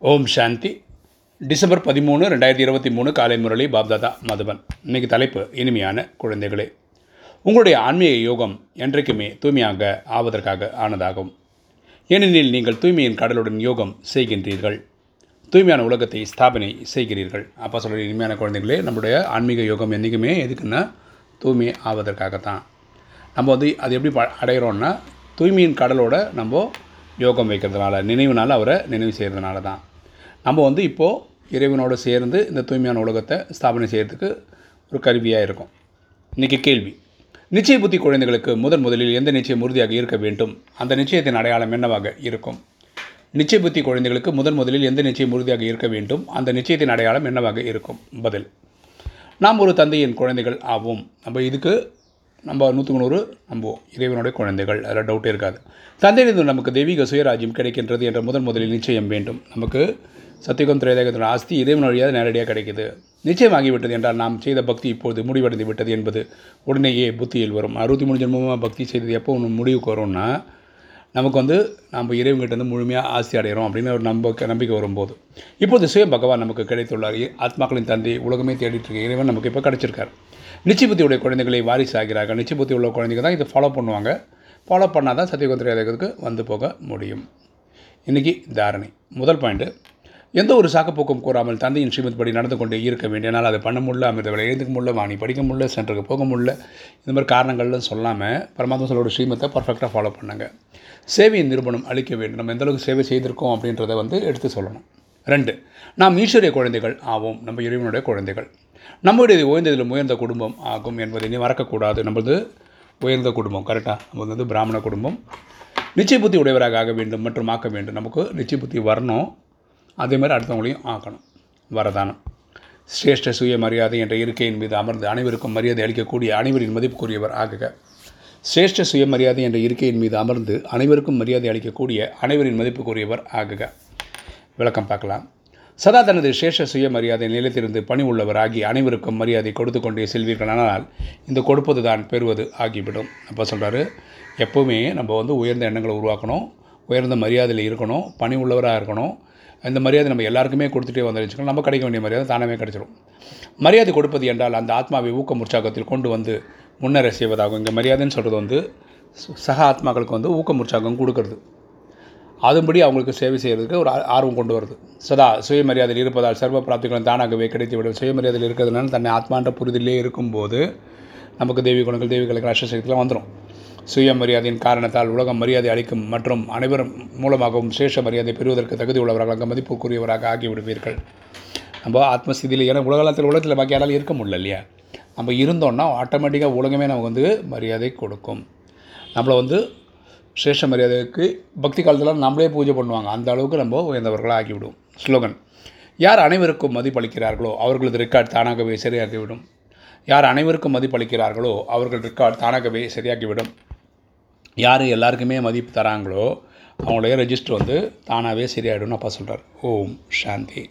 ஓம் சாந்தி. December பதிமூணு ரெண்டாயிரத்தி இருபத்தி மூணு காலை முரளி பாப்தாதா மதுபன். இன்னைக்கு தலைப்பு இனிமையான குழந்தைகளே. உங்களுடைய ஆன்மீக யோகம் என்றைக்குமே தூய்மையாக ஆவதற்காக ஆனதாகும். ஏனெனில் நீங்கள் தூய்மையின் கடலுடன் யோகம் செய்கின்றீர்கள். தூய்மையான உலகத்தை ஸ்தாபனை செய்கிறீர்கள். அப்போ சொல்கிற இனிமையான குழந்தைகளே நம்முடைய ஆன்மீக யோகம் என்றைக்குமே எதுக்குன்னா தூய்மை ஆவதற்காகத்தான். நம்ம வந்து அது எப்படி ப அடைகிறோன்னா தூய்மையின் கடலோட நம்ம யோகம் வைக்கிறதுனால நினைவுனால் அவரை நினைவு செய்கிறதுனால தான். நம்ம வந்து இப்போது இறைவனோடு சேர்ந்து இந்த தூய்மையான உலகத்தை ஸ்தாபனை செய்கிறதுக்கு ஒரு கருவியாக இருக்கும். இன்றைக்கி கேள்வி. நிச்சய புத்தி குழந்தைகளுக்கு முதன் முதலில் எந்த நிச்சயம் உறுதியாக இருக்க வேண்டும்? அந்த நிச்சயத்தின் அடையாளம் என்னவாக இருக்கும்? நிச்சய புத்தி குழந்தைகளுக்கு முதன் முதலில் எந்த நிச்சயம் உறுதியாக இருக்க வேண்டும்? அந்த நிச்சயத்தின் அடையாளம் என்னவாக இருக்கும்? பதில். நாம் ஒரு தந்தையின் குழந்தைகள் ஆவோம். நம்ம இதுக்கு நம்ம நூற்றுக்கு நூறு நம்புவோம். இறைவனுடைய குழந்தைகள் அதில் டவுட்டே இருக்காது. தந்தையிலிருந்து நமக்கு தெய்வீக சுயராஜ்யம் கிடைக்கின்றது என்ற முதன் முதலில் நிச்சயம் வேண்டும். நமக்கு சத்தியகம் திரேதகத்தின் ஆஸ்தி இறைவன் வழியாக நேரடியாக கிடைக்குது. நிச்சயமாகிவிட்டது என்றால் நாம் செய்த பக்தி இப்போது முடிவடைந்து விட்டது என்பது உடனேயே புத்தியில் வரும். அறுபத்தி மூணு ஜென்மமாக பக்தி செய்தது எப்போ ஒன்று முடிவுக்கு வரும்னா நமக்கு வந்து நம்ம இறைவன்கிட்ட வந்து முழுமையாக ஆசி அடைகிறோம் அப்படின்னு ஒரு நம்பிக்கை நம்பிக்கை வரும்போது. இப்போது சுய பகவான் நமக்கு கிடைத்துள்ளார். ஆத்மாக்களின் தந்தை உலகமே தேடிட்டு இருக்க இறைவன் நமக்கு இப்போ கிடச்சிருக்கார். நிச்சயபுத்தியுடைய குழந்தைகளை வாரிசு ஆகிறார்கள். நிச்சயபுத்தி உள்ள குழந்தைங்க தான் இதை ஃபாலோ பண்ணுவாங்க. ஃபாலோ பண்ணால் தான் சத்தியகுந்திரத்துக்கு வந்து போக முடியும். இன்றைக்கி தாரணை. முதல் பாயிண்ட்டு எந்த ஒரு சாக்கப்போக்கம் கூறாமல் தந்தையின் ஸ்ரீமத் படி நடந்து கொண்டே இருக்க வேண்டியனால் அதை பண்ண முடியல அமிர்த வேலை எழுந்துக்க முடியல வாணி படிக்க முடியல சென்டருக்கு போக முடியல. இந்த மாதிரி காரணங்கள்லாம் சொல்லாமல் பரமாத்மா சொல்லோட ஸ்ரீமத்தை பர்ஃபெக்டாக ஃபாலோ பண்ணாங்க. சேவையின் நிறுவனம் அளிக்க வேண்டும். நம்ம எந்தளவுக்கு சேவை செய்திருக்கோம் அப்படின்றத வந்து எடுத்து சொல்லணும். ரெண்டு நாம் ஈஸ்வரிய குழந்தைகள் ஆவோம். நம்ம இறைவனுடைய குழந்தைகள். நம்முடைய உயர்ந்ததில் உயர்ந்த குடும்பம் ஆகும் என்பதை இனி மறக்கக்கூடாது. நம்மளது உயர்ந்த குடும்பம் கரெக்டாக நம்ம வந்து பிராமண குடும்பம். நிச்சய புத்தி உடையவராக ஆக வேண்டும் மற்றும் ஆக்க வேண்டும். நமக்கு நிச்சய புத்தி வரணும். அதே மாதிரி அடுத்தவங்களையும் ஆக்கணும். வரதானம். சிரேஷ்ட சுய மரியாதை என்ற இருக்கையின் மீது அமர்ந்து அனைவருக்கும் மரியாதை அளிக்கக்கூடிய அனைவரின் மதிப்புக்குரியவர் ஆகுக. சிரேஷ்ட சுயமரியாதை என்ற இருக்கையின் மீது அமர்ந்து அனைவருக்கும் மரியாதை அளிக்கக்கூடிய அனைவரின் மதிப்புக்குரியவர் ஆகுக. விளக்கம் பார்க்கலாம். சதா தனது சேஷ சுயமரியாதை நிலைத்திருந்து பணி உள்ளவராகி அனைவருக்கும் மரியாதை கொடுத்து கொண்டே செல்வீர்கள் ஆனால் இந்த கொடுப்பது தான் பெறுவது ஆகிவிடும். அப்போ சொல்கிறாரு எப்போவுமே நம்ம வந்து உயர்ந்த எண்ணங்களை உருவாக்கணும் உயர்ந்த மரியாதையில் இருக்கணும் பணி உள்ளவராக இருக்கணும் இந்த மரியாதை நம்ம எல்லாருக்குமே கொடுத்துட்டே வந்துருச்சுக்கணும் நம்ம கிடைக்க வேண்டிய மரியாதை தானே கிடைச்சிடும் மரியாதை கொடுப்பது என்றால் அந்த ஆத்மாவை ஊக்கம் உற்சாகத்தில் கொண்டு வந்து முன்னேற செய்வதாகும். இங்கே மரியாதைன்னு சொல்கிறது வந்து சக ஆத்மாக்களுக்கு வந்து ஊக்கம் உற்சாகம் கொடுக்கறது. அதுபடி அவங்களுக்கு சேவை செய்கிறதுக்கு ஒரு ஆர்வம் கொண்டு வருது. சதா சுயமரியாதையில் இருப்பதால் சர்வ பிராப்திகளும் தானாகவே கிடைத்துவிடும். சுயமரியாதையில் இருக்கிறதுனால தன்னை ஆத்மான்ற புரிதலே இருக்கும்போது நமக்கு தெய்வீக குணங்கள் தெய்வீக அஷ்டசக்திலாம் வந்துடும் சுயமரியாதையின் காரணத்தால் உலகம் மரியாதை அளிக்கும் மற்றும் அனைவரும் மூலமாகவும் சேஷ மரியாதை பெறுவதற்கு தகுதி உள்ளவர்களாக மதிப்புக்குரியவராக ஆகிவிடுவீர்கள். நம்ம ஆத்மஸ்திதியில் ஏன்னா உலகத்தில் உலகத்தில் பாக்கி யாராலும் இருக்க முடியல இல்லையா? நம்ம இருந்தோம்னா ஆட்டோமேட்டிக்காக உலகமே நமக்கு வந்து மரியாதை கொடுக்கும். நம்மளை வந்து சேஷ மரியாதைக்கு பக்தி காலத்தில் நம்மளே பூஜை பண்ணுவாங்க. அந்த அளவுக்கு நம்ம உயர்ந்தவர்களாக ஆக்கிவிடும் ஸ்லோகன் யார் அனைவருக்கும் மதிப்பளிக்கிறார்களோ அவர்களது ரெக்கார்ட் தானாகவே சரியாகிவிடும். யார் அனைவருக்கும் மதிப்பளிக்கிறார்களோ அவர்கள் ரெக்கார்ட் தானாகவே சரியாகிவிடும். யார் எல்லாருக்குமே மதிப்பு தராங்களோ அவங்களுடைய ரெஜிஸ்டர் வந்து தானாகவே சரியாயிடும்னு அப்பா சொல்கிறார் ஓம் சாந்தி.